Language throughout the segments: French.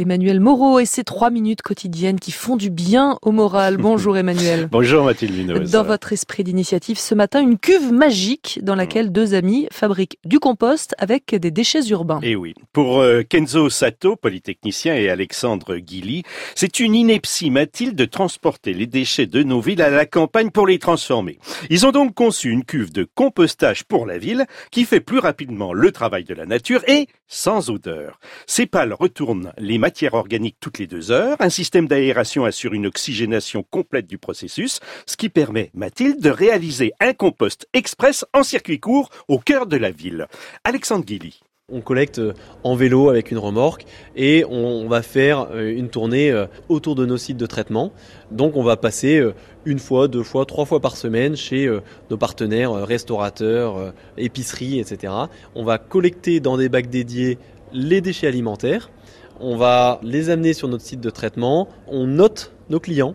Emmanuel Moreau et ses trois minutes quotidiennes qui font du bien au moral. Bonjour Emmanuel. Bonjour Mathilde Vinoz. Dans votre esprit d'initiative ce matin, une cuve magique dans laquelle deux amis fabriquent du compost avec des déchets urbains. Et eh oui, pour euh, Kenzo Sato, polytechnicien, et Alexandre Guilly, c'est une ineptie Mathilde de transporter les déchets de nos villes à la campagne pour les transformer. Ils ont donc conçu une cuve de compostage pour la ville qui fait plus rapidement le travail de la nature et sans odeur. Ces pales retournent les matières organiques toutes les deux heures. Un système d'aération assure une oxygénation complète du processus, ce qui permet, Mathilde, de réaliser un compost express en circuit court au cœur de la ville. Alexandre Guilly. On collecte euh, en vélo avec une remorque et on va faire euh, une tournée euh, autour de nos sites de traitement. Donc on va passer une fois, deux fois, trois fois par semaine chez nos partenaires restaurateurs, épiceries, etc. On va collecter dans des bacs dédiés les déchets alimentaires. On va les amener sur notre site de traitement. On note nos clients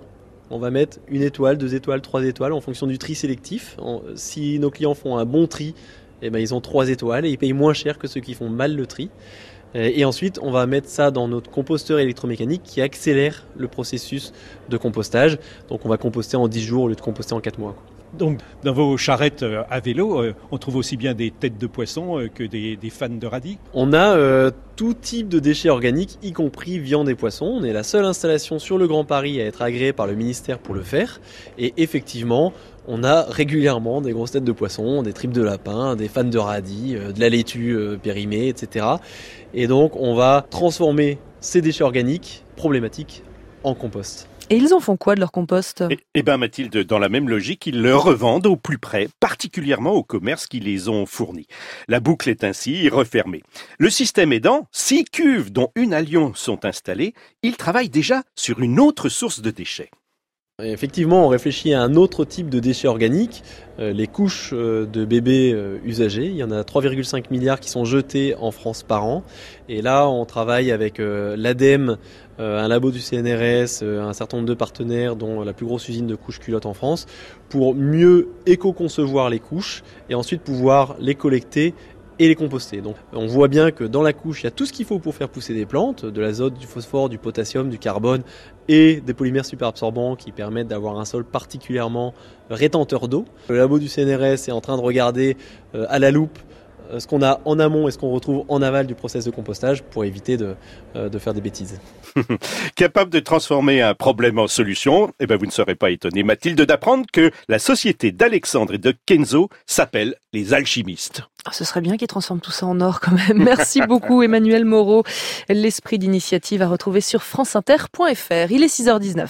on va mettre une étoile, deux étoiles, trois étoiles en fonction du tri sélectif. Si nos clients font un bon tri, eh ben, ils ont trois étoiles et ils payent moins cher que ceux qui font mal le tri. Euh, et ensuite, on va mettre ça dans notre composteur électromécanique qui accélère le processus de compostage. Donc on va composter en 10 jours au lieu de composter en 4 mois. Donc, dans vos charrettes euh, à vélo, euh, on trouve aussi bien des têtes de poisson euh, que des, fans de radis On a tout type de déchets organiques, y compris viande et poisson. On est la seule installation sur le Grand Paris à être agréée par le ministère pour le faire. Et effectivement, on a régulièrement des grosses têtes de poisson, des tripes de lapin, des fans de radis, de la laitue périmée, etc. Et donc, on va transformer ces déchets organiques problématiques en compost. Et ils en font quoi de leur compost? Eh, eh bien Mathilde, dans la même logique, ils le revendent au plus près, particulièrement aux commerces qui les ont fournis. La boucle est ainsi refermée. Le système aidant, six cuves dont une à Lyon sont installées, ils travaillent déjà sur une autre source de déchets. Effectivement, on réfléchit à un autre type de déchets organiques, euh, les couches euh, de bébés euh, usagés. Il y en a 3,5 milliards qui sont jetés en France par an. Et là, on travaille avec l'ADEME, un labo du CNRS, un certain nombre de partenaires, dont la plus grosse usine de couches culottes en France, pour mieux éco-concevoir les couches et ensuite pouvoir les collecter et les composter. Donc on voit bien que dans la couche, il y a tout ce qu'il faut pour faire pousser des plantes, de l'azote, du phosphore, du potassium, du carbone et des polymères super absorbants qui permettent d'avoir un sol particulièrement rétenteur d'eau. Le labo du CNRS est en train de regarder euh, à la loupe euh, ce qu'on a en amont et ce qu'on retrouve en aval du process de compostage pour éviter de, euh, de faire des bêtises. Capable de transformer un problème en solution, eh ben vous ne serez pas étonné, Mathilde, d'apprendre que la société d'Alexandre et de Kenzo s'appelle les alchimistes. Ah, ce serait bien qu'ils transforment tout ça en or quand même. Merci beaucoup Emmanuel Moreau. L'esprit d'initiative à retrouver sur franceinter.fr. Il est 6h19.